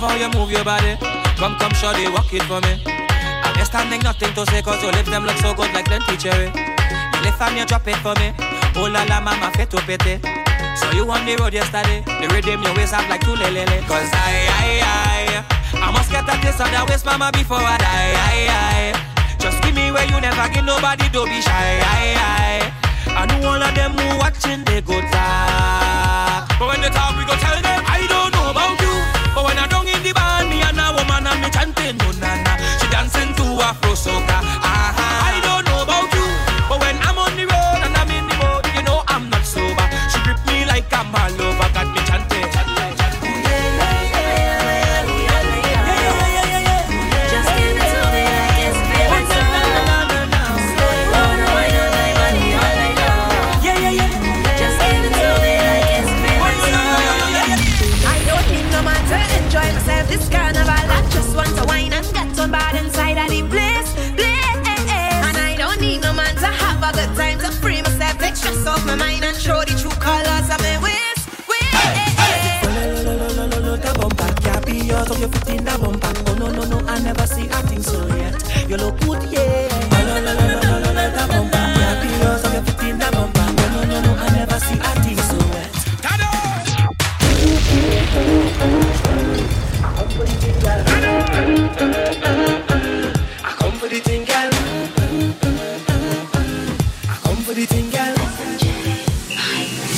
love how you move your body. Come, come, shorty, walk it for me. I'm just standing nothing to say cause your lips them look so good like plenty cherry. You lift and you drop it for me. Oh la la mama fit to pity. So you on the road yesterday. The rhythm your waist up like two lele. Cause I, I, I, I must get a taste of that waist mama before I die. I, I. Just give me where you never give nobody, don't be shy. I, I. I know all of them who watching they go talk. But when they talk, we go tell them the band, me and a woman and me chanting, no na na. She dancing to Afro soca. Aha. Be yours of your feet in the bumper. Oh no no no, I never see acting so yet. You look good, yeah. Oh, no, no, no, no, no, no, no, the bumper, can't be yours of your feet in the bumper. Oh no no no, I never see acting so yet. I come for the thing, girl. I come for the thing, girl.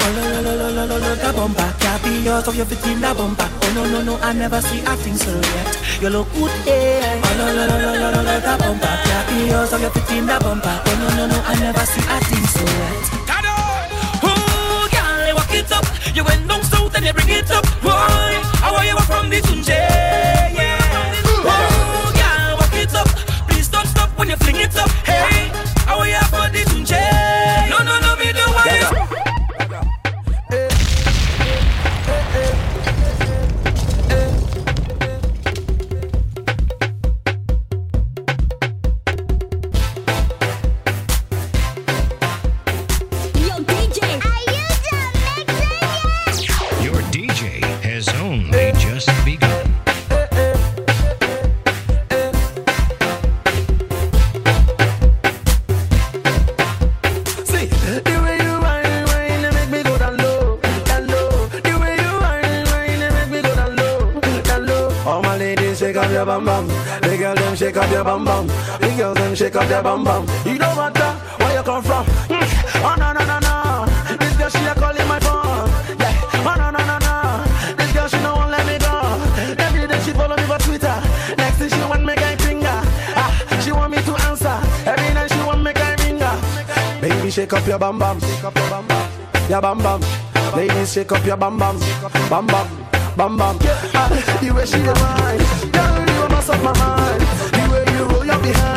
Oh, no, no, no, no, no, no, no, bumper Can't be yours of your fit in the bumper Oh, no, no, no, I never see acting so yet You look good, yeah Oh, no, no, no, no, no, no, no, the bumper be yours of your fit in the bumper Oh, no, no, no, I never see acting so yet Oh, girl, you walk it up You went down south and you bring it up Boy, how are you from the Tunje, The girl them shake up your bum bum. The girls them shake up their bum bum. You don't matter Shake up your. Shake up your. Your bum bum. Ladies, shake up your bum bum. Bum bum. Bum bum. Ah, the way she a whine. Girl, you must up my mind. The way you roll your behind.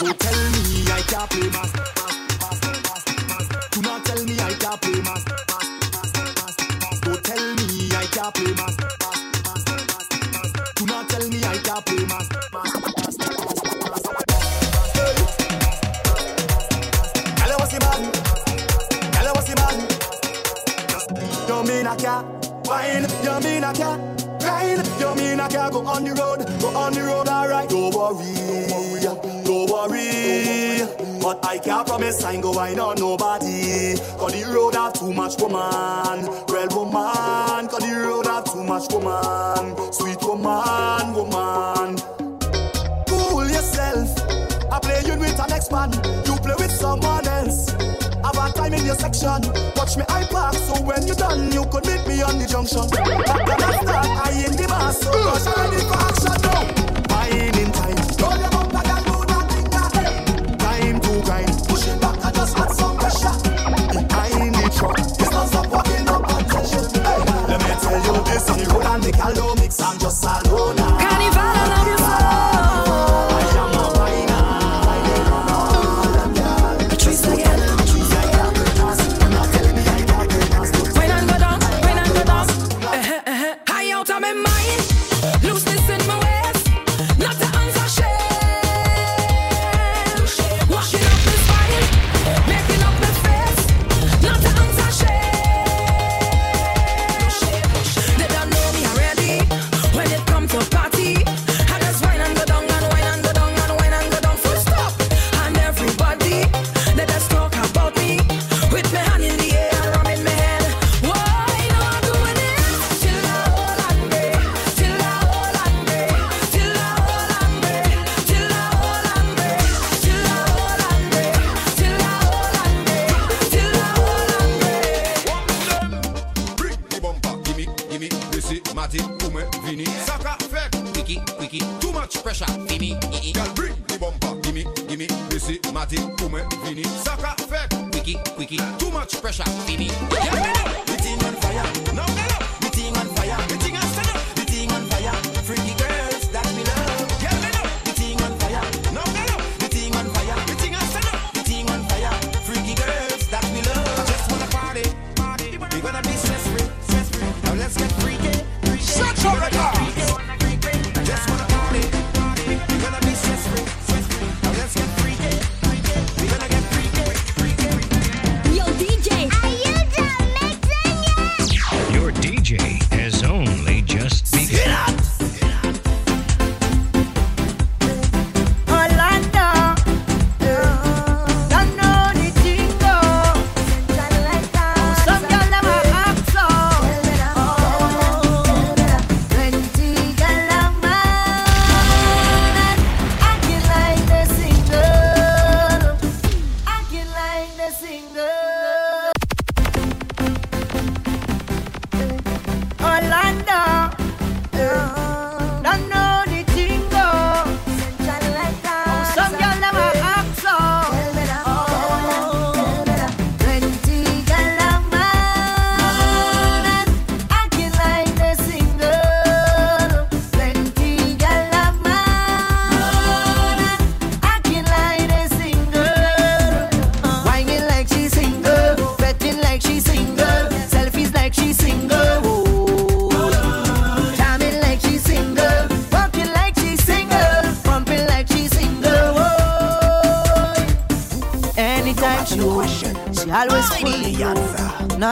Don't tell me I can't play master.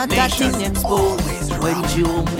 Отдохните. Lady you.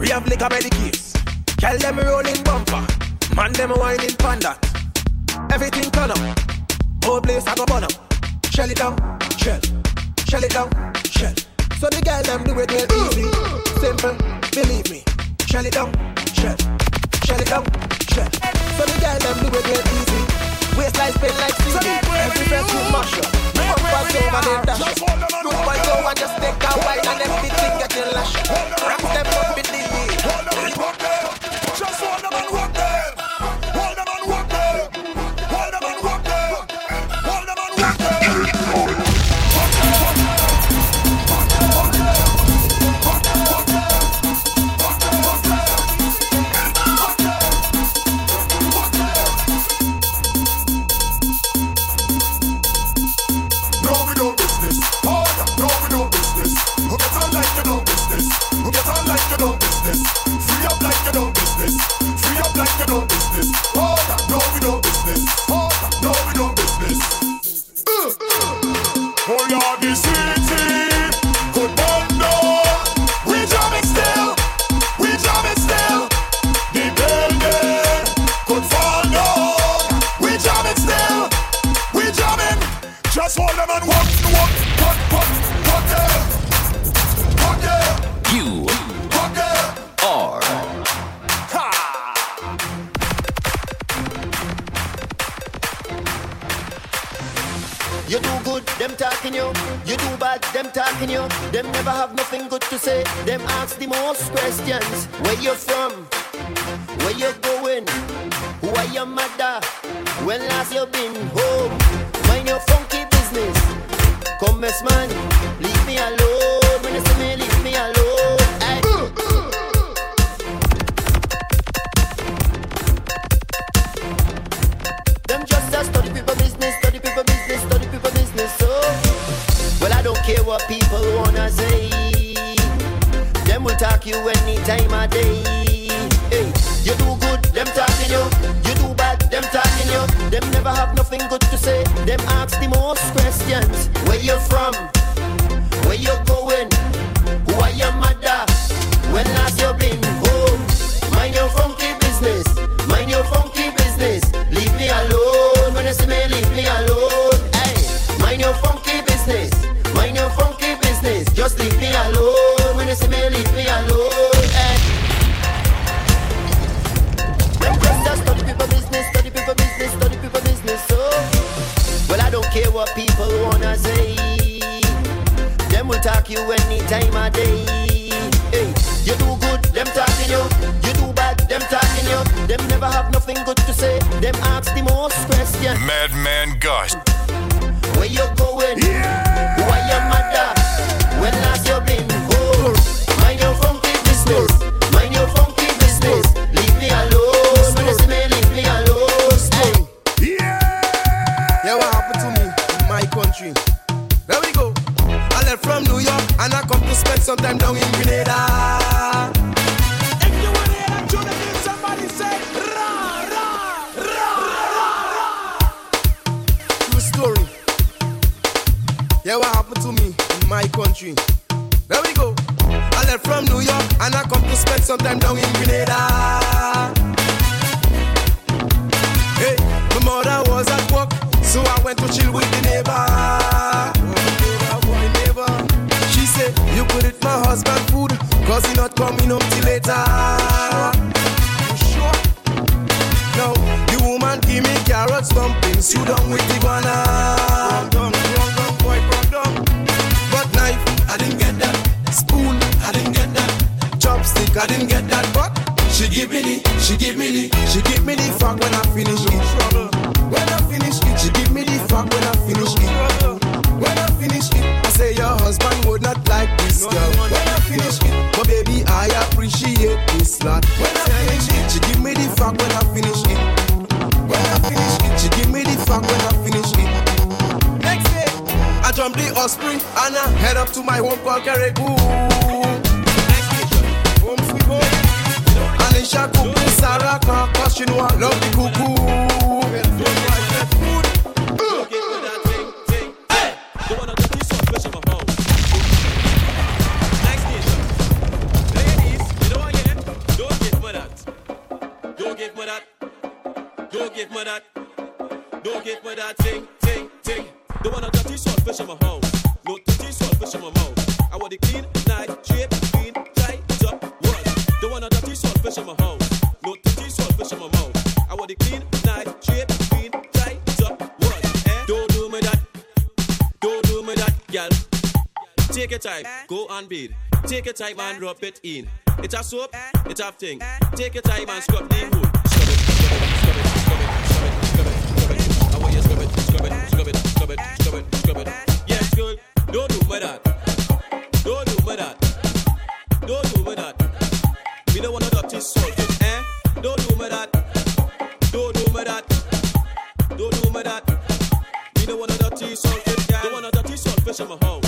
We have liquor by the case. Tell them rolling bumper. Man them whining panda. Everything turn up. Whole place I go burn up. Shell it down, shell. Shell it down, shell. So the girl them do it real easy. Simple, believe me. Shell it down, shell. Shell it down, shell. So the girl them do it real easy. Waistline spin like CD. Every breath you mash up boys over the dash. Good boys just take a while and everything get a lash. Rock them up in the air. Just one of them, rock them. Don't give me that. Don't give me that ting, ting, ting. Don't want a dirty swordfish in my mouth. No dirty swordfish in my mouth. I want a clean, nice, shape, clean, tight, up one. Don't want a dirty swordfish in my house. No dirty swordfish in my mouth. I want a clean, nice, shape, clean, tight, up one. Eh? Don't do me that. Don't do me that, gal. Take your time, eh? go and beat. Take your time and eh? rub it in. It's a soap, eh? it's a thing. Take your time and scrub the hood. Don't do me that. Me don't wanna dirty selfish, girl. Don't wanna dirty selfish, I'm a hoe.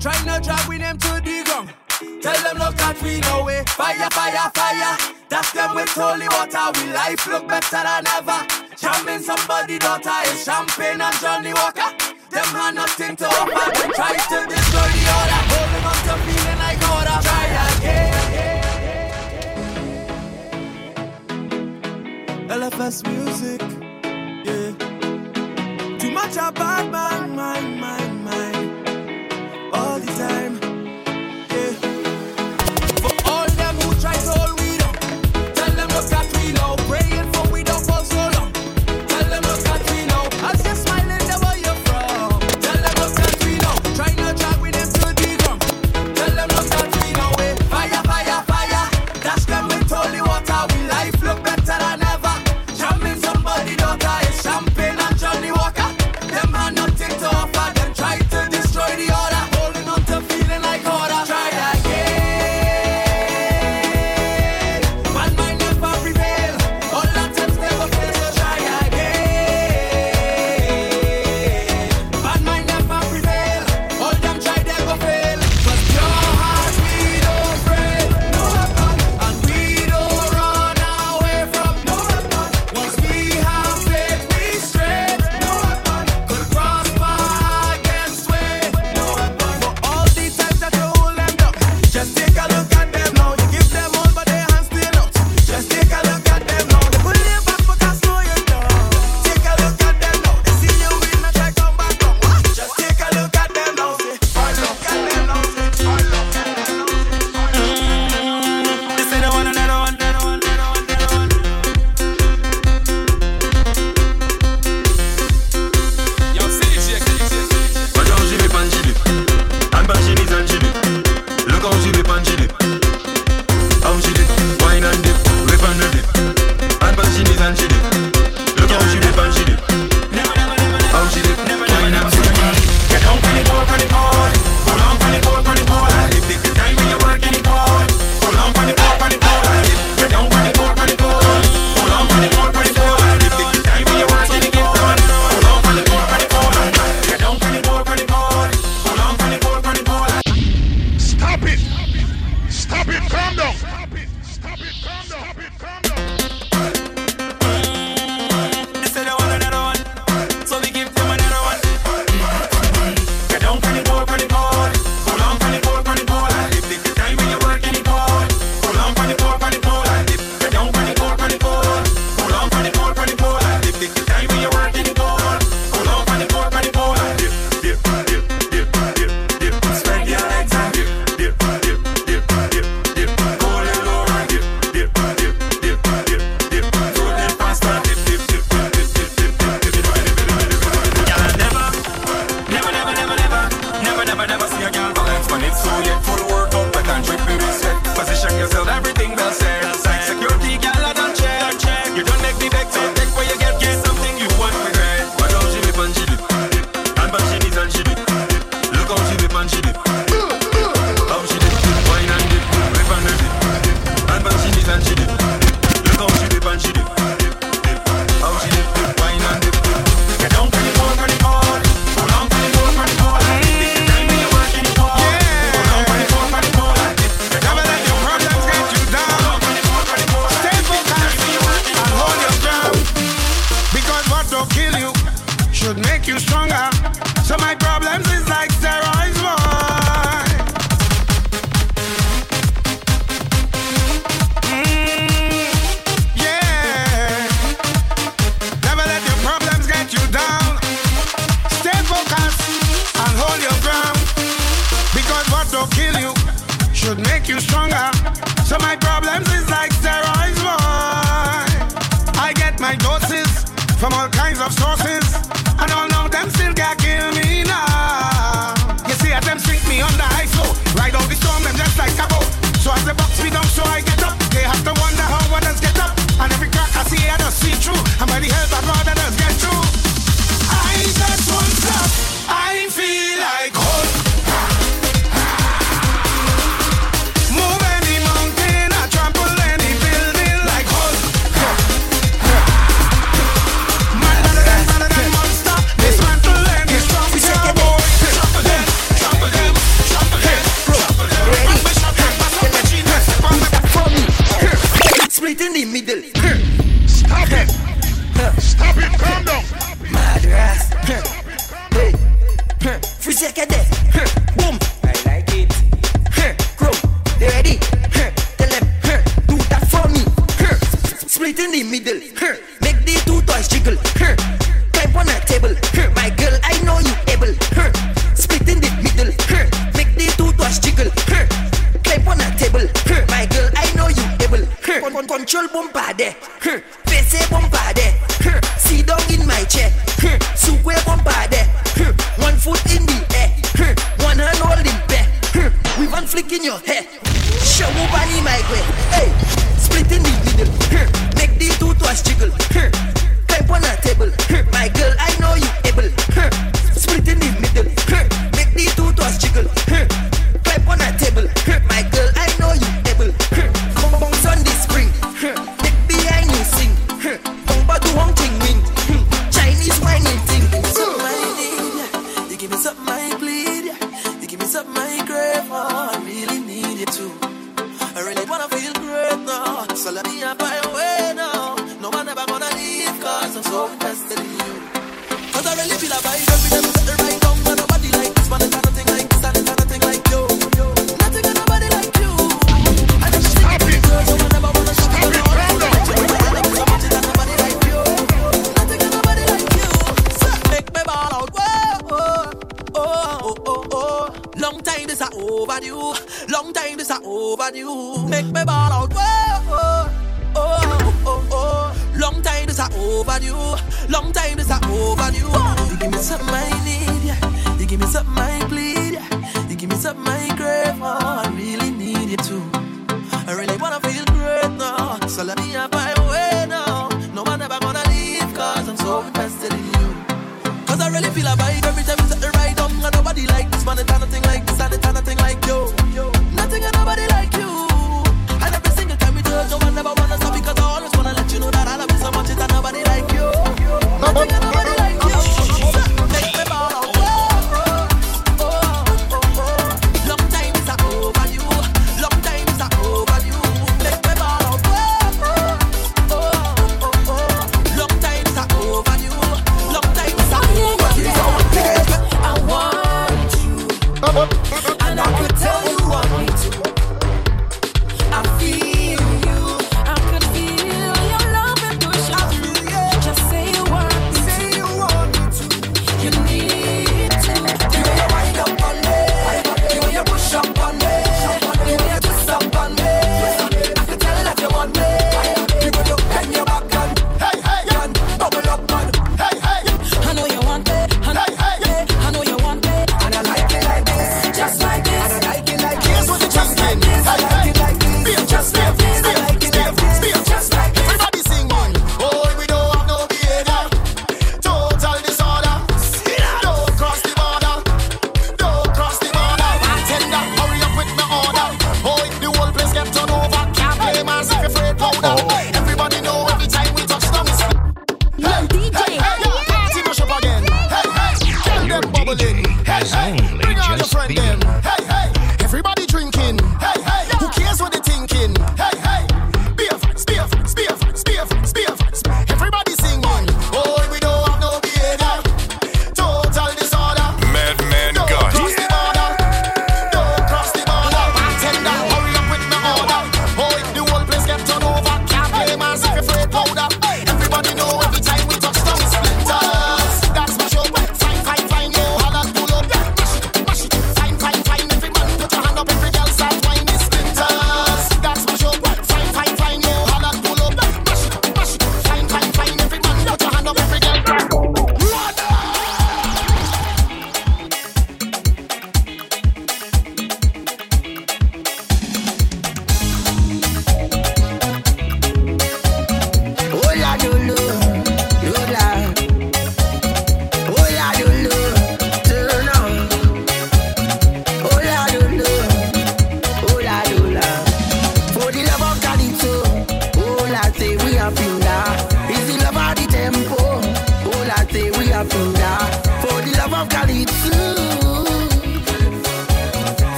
Try no drag with them to the ground. Tell them look at we no way. Eh. Fire, fire, fire. That's them with holy water. We life look better than ever. Jamming somebody daughter is champagne and Johnnie Walker. Them had nothing to offer. Them try to destroy the order. Holding on to feeling like order. Try again. LFS music, yeah. Too much a bad man, man.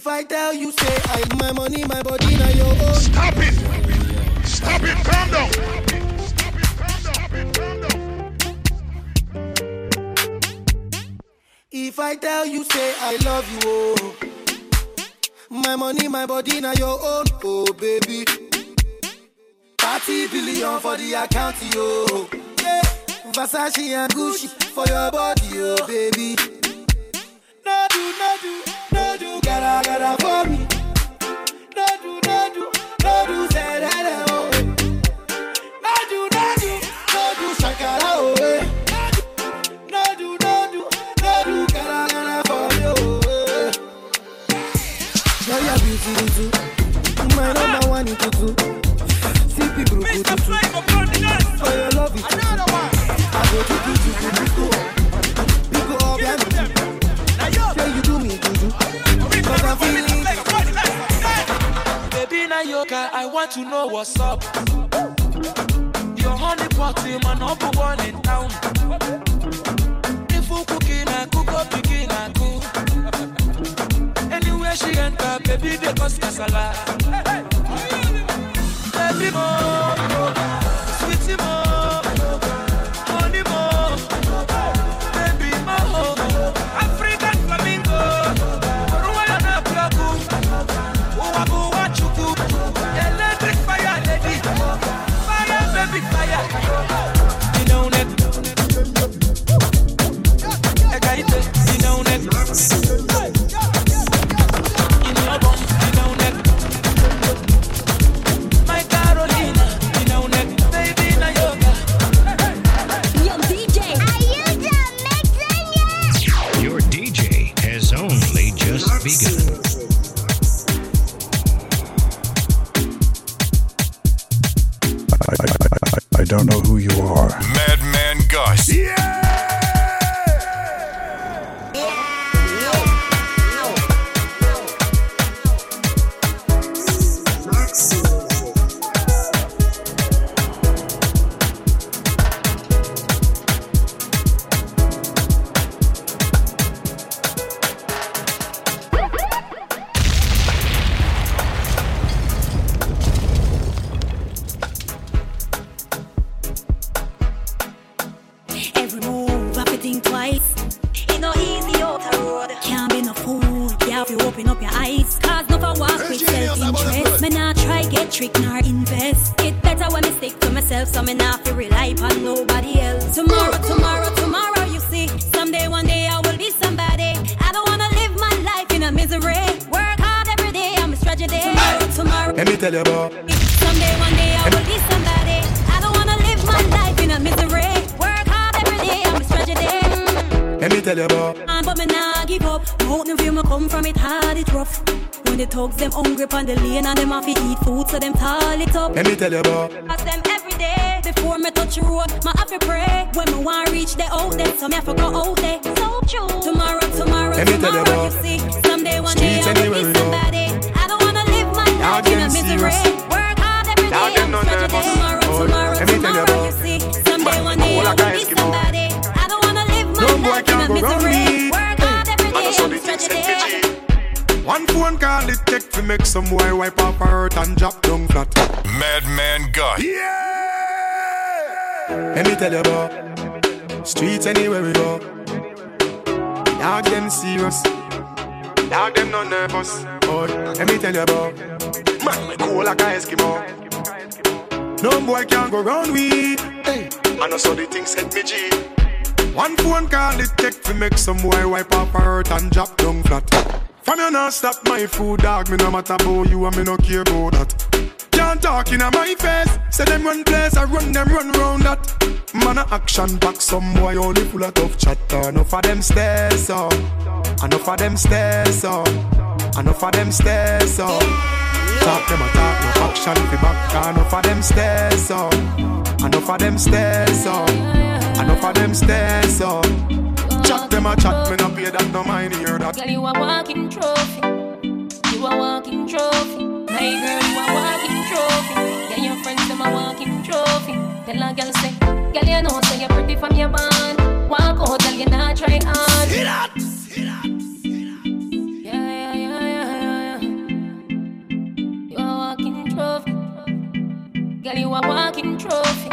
If I tell you, say I my money, my body, now your own. Stop it! Stop it! Calm down. Stop it! Calm down. If I tell you, say I love you, oh. My money, my body, now your own, oh baby. 30 billion for the account, yo. Yeah. Versace and Gucci for your body, oh baby. No do, no do no do, gotta, gotta for me. No do, no do, no do, say that, oh. No do, no do, no do, shakara, oh. eh. No do, no do, no do, gotta, gotta for me, oh. eh. Girl, you're beautiful too. My number one in tutu. See people who do too. For your love is juju. Cause I'm feeling Baby Nayoka, I want to know what's up. Your honey pot is my number one in town. If you cooking, I cook up, begin, I cook. Anywhere she enter, baby, they cause casala. Baby, mo, don't know who you are. Madman Gus. Every matter about you and me no care about that. Can't talk in my face. Say them run place, I run them run round that. Man a action back, some boy only full of tough chatter. Enough of them stairs up, enough of them stairs up, enough of them stairs up. Talk them a talk, no action fi back. Enough of them stairs up, enough of them stairs up, enough of them stairs up. Chat them a chat, me no pay that, no mind hear that. Girl, you a walking trophy. You a walking trophy. My girl, you a walking trophy. Yeah, your friends them a walking trophy. Tell a girl say, girl, you know say you're pretty from your band. Walk out, girl, you not try hard. Hit. Yeah, yeah, yeah, yeah, yeah, yeah. You a walking trophy. Girl, you a walking trophy.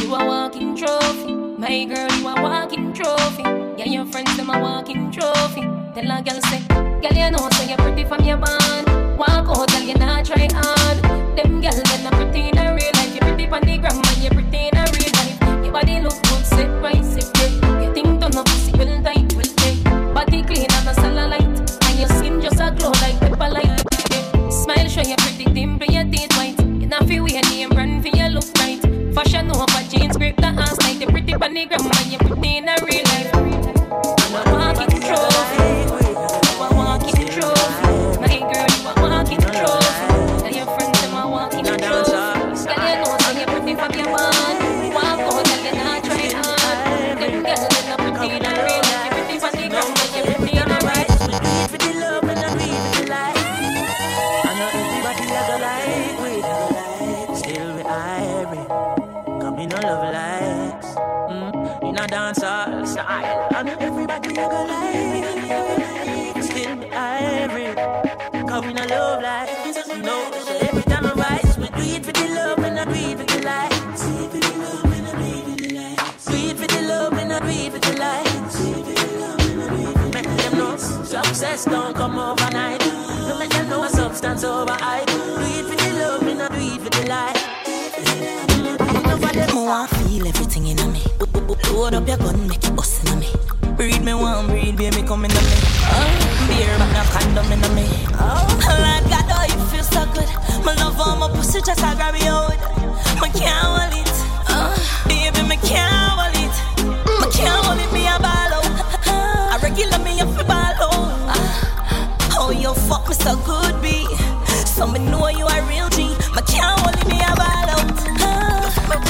You a walking trophy. My girl, you a walking trophy. Yeah, your friends them a walking trophy. Tell a girl say, girl, you know say you're pretty from your band. Walk out, girl, you not try hard. Them girl, them not pretty in a real life. You're pretty on the gram, and you pretty in a real life. Your body look good, sit right, sit right. You think turn up, pussy well tight, well tight. Body clean and a cellulite, and your skin just a glow like pepper light. Yeah. Smile, show your pretty dimple, your teeth white. You not feel weird, name brand for your look right. Fashion over jeans, grip the ass like the pretty on the gram, and you pretty in a real life. Over hype. Do it for the love, me not do it for the light. Me want feel everything in me. Load up your gun, make it bust in me. Breed me one, breed baby come in me. Oh, beer but no condom in me. Oh, Lord God, oh you feel so good. My love on my pussy just a grab you out. Me can't hold it. Oh, baby, me can't hold it. Me can't hold it, me a ball out. A regular me a fi ball out. Ah, oh, you fuck me so good. So me know you a real G. Me can't hold me a ball out. Ah,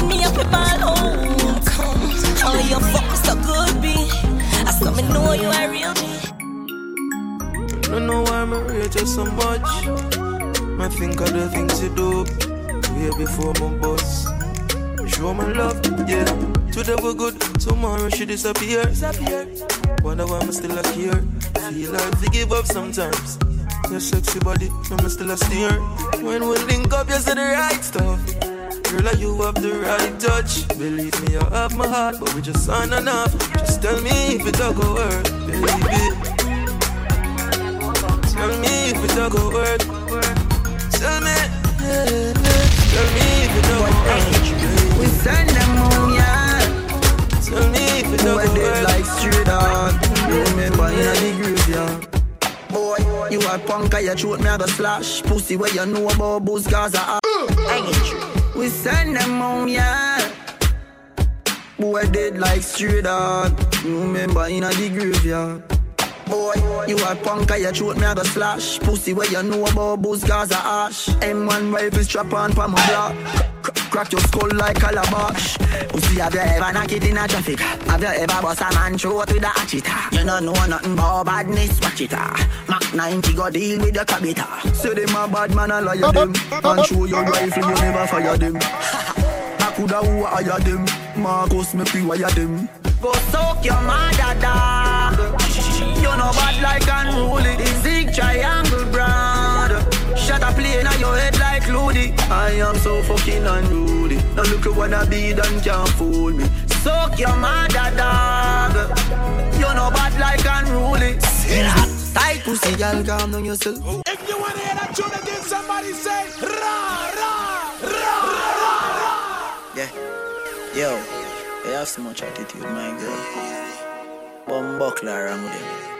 Me a fi ball out. Oh, you fuck me so good, B. I so me know you a real G. Don't know why me rate you so much. I think of the things you do. Way before my boss. Show my love, yeah. Today we're good, tomorrow she disappear. Wonder why I'm still a here. Feel like to give up sometimes. Your sexy body, I'm still a steer. When we link up, you say the right stuff. Girl, like you have the right touch. Believe me, you have my heart, but we just aren't enough. Just tell me if it all go work, baby. Tell me if it all go work. Tell me, yeah, yeah. tell me if it all go work. We send them home, yeah. Tell me if it all go dead work. like straight on. Remember in the graveyard. You a punk, I throat me a go slash. Pussy where you know about booze, Gaza. We send them home, yeah. Boy, dead like straight on. Remember in a the graveyard. Boy, you a punk, I throat me a go slash. Pussy where you know about booze, Gaza ash. M1 rifle strap on for my block. Crack your skull like calabash. Pussy, have you ever knocked it in a traffic? Have you ever bust a man throat with a hatchet? You don't know nothing about badness, watch it. ah. Mac 90 go deal with the cabita. Say them a bad man, I liar them. And show your rifle, you never fire them. I coulda who hire them. Marcus, me pre-wire them. Go soak your mother, dog. You know bad like unruly. The zig triangle brand. Shut a plane on your head like Looney. I am so fucking unruly. Now look at what I be done can't fool me. Soak your mother, dog. You know bad like unruly. Tight pussy, girl, calm down yourself. If you wanna hear that tune again, somebody say ra ra ra ra ra. Yeah. Yo, you have so much attitude, my girl. Bum buckler around with him.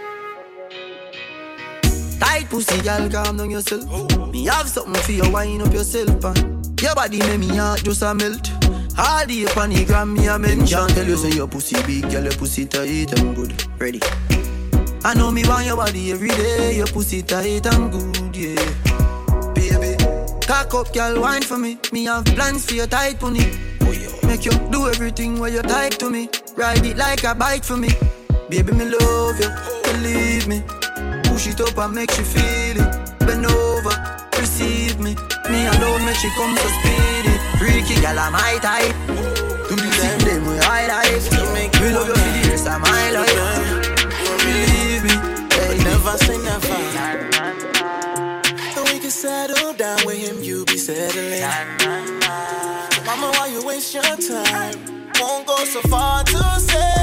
Tight pussy, girl, calm down yourself. Me have something for you, wind up yourself. And your body make me heart just a melt. All the up on the gram, me a mention. Tell you say your pussy big, girl, your pussy tight and good. Ready? I know me want your body every day. Your pussy tight and good, yeah. Baby, cock up, girl, wine for me. Me have plans for your tight pony. Make you do everything where you're type to me. Ride it like a bike for me. Baby, me love you, believe me. Push it up and make you feel it. Bend over, receive me. Me alone make she come so speedy. Freaky gal, I'm my type. Do the same them we highlight. We love you for the rest of my life. Believe me, hey. Never say never. So we can settle down with him, you be settling. Mama, why you waste your time? Won't go so far to say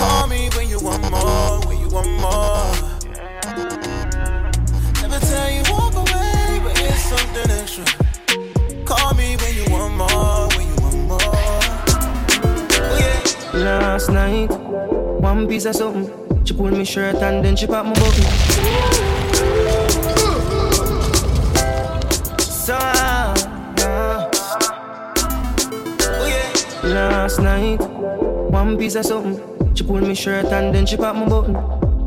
Call me when you want more, when you want more. Never tell you walk away, but it's something extra. Call me when you want more, when you want more. Yeah. Last night, one piece of something. She pulled me shirt and then she popped my button. So, uh, last night, one piece of something. She pulled me shirt and then she popped my button.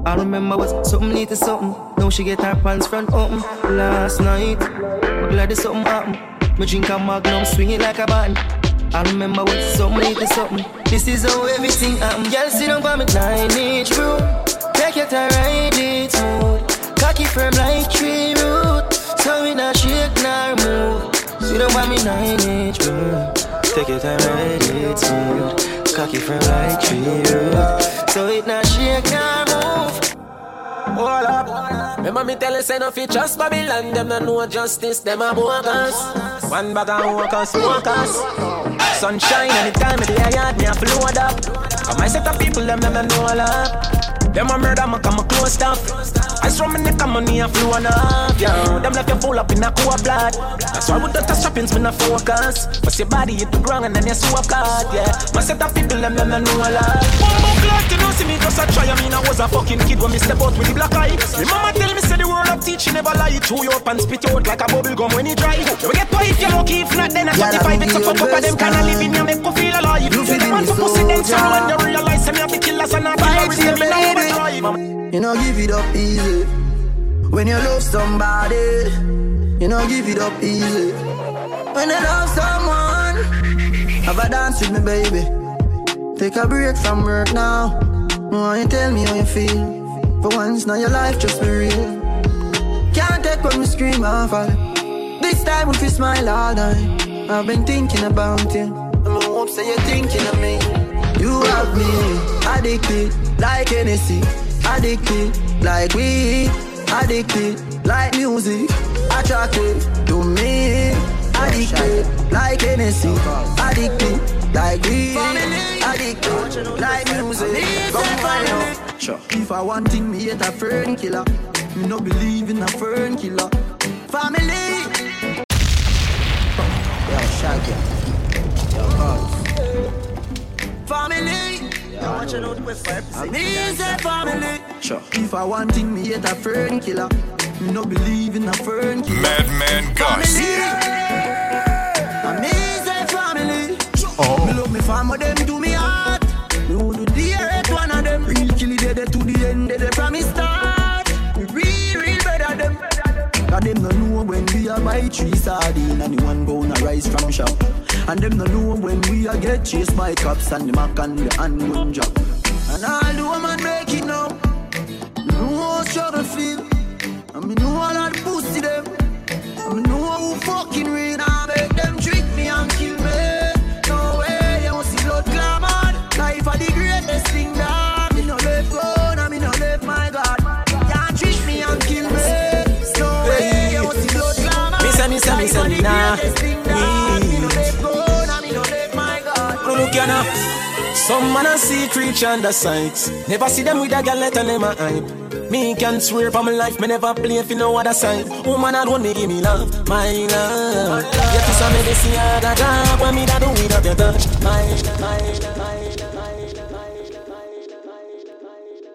I remember was something need to something. Now she get her pants front open. Last night, but glad there's something happen. Me drink a magnum, swing it like a band. I remember what something need to something. This is how everything happen. Girl, sit down by me nine inch room. Take your time, ride it smooth. Cocky firm like tree root. So we not shake nor move. Sit down by me nine inch room. Take your time, ride it smooth. Cocky like tree root. So it not shake nor move. Hold up. Remember me tell you, say no fit trust Babylon. Them no know justice, them a bogus. One bag of workers, smokers. Sunshine anytime of the yard, me a float up. Come I set up people, them them no know a lot. Them a murder, me come a close stuff. I saw me neck and money a flow enough, yeah. Them left you full up in a cool blood. That's why with the touch shoppings, me no focus. But your body hit the ground and then you swap card, yeah. My set up people, them them no know a lot. Bumbo clock, you know see me just a try. I mean I was a fucking kid when me step out with the black eye. Me mama tell me say the word of teach, you never lie. Chew you up and spit out like a bubble gum when you dry. You get pie if you're lucky, if not then a Yeah, 35 that It's a fuck your up of them kind of time. living you make you feel alive. You feel them want to me pussy then so when you realize have the killers and not killers. for your You know, give it up easy. When you love somebody, you know, give it up easy. When you love someone, have a dance with me, baby. Take a break from work now. No, you tell me how you feel. For once, now your life just be real. Can't take when we scream and fall. This time, if you smile all night, I've been thinking about you. I'm hope say you're thinking of me. You have me addicted like Hennessy, addicted like weed, addicted like music, attracted to me, addicted like Hennessy, addicted like weed, addicted like music. Come find out. Sure. If I want thing, me hate a fern killer. Me no believe in a fern killer. Family. Yo, Shaggy. Yo, Family. Me say family. Sure. If I want thing, me hate a fern killer. Me no believe in a fern killer. Madman Gus. And me say family. Oh. Me love me family, them do me heart. Me do the hate one of them. Real kill it dead to the end, dead from me start. Me real, real better them. Cause them no know when we a buy three sardine and the one gonna rise from shop. And them no know when we a get chased by cops and the mac and the handgun job. And all the woman make it now. Know how struggle feel. And me know all the pussy them. And me know who fucking real. I make them trick Some man a see creature under sight. Never see them with a girl let them a hype. Me can swear for my life, me never play for no other side. Woman alone me give me love, my love. You feel some medicine I got job when me da do without your touch, my, my,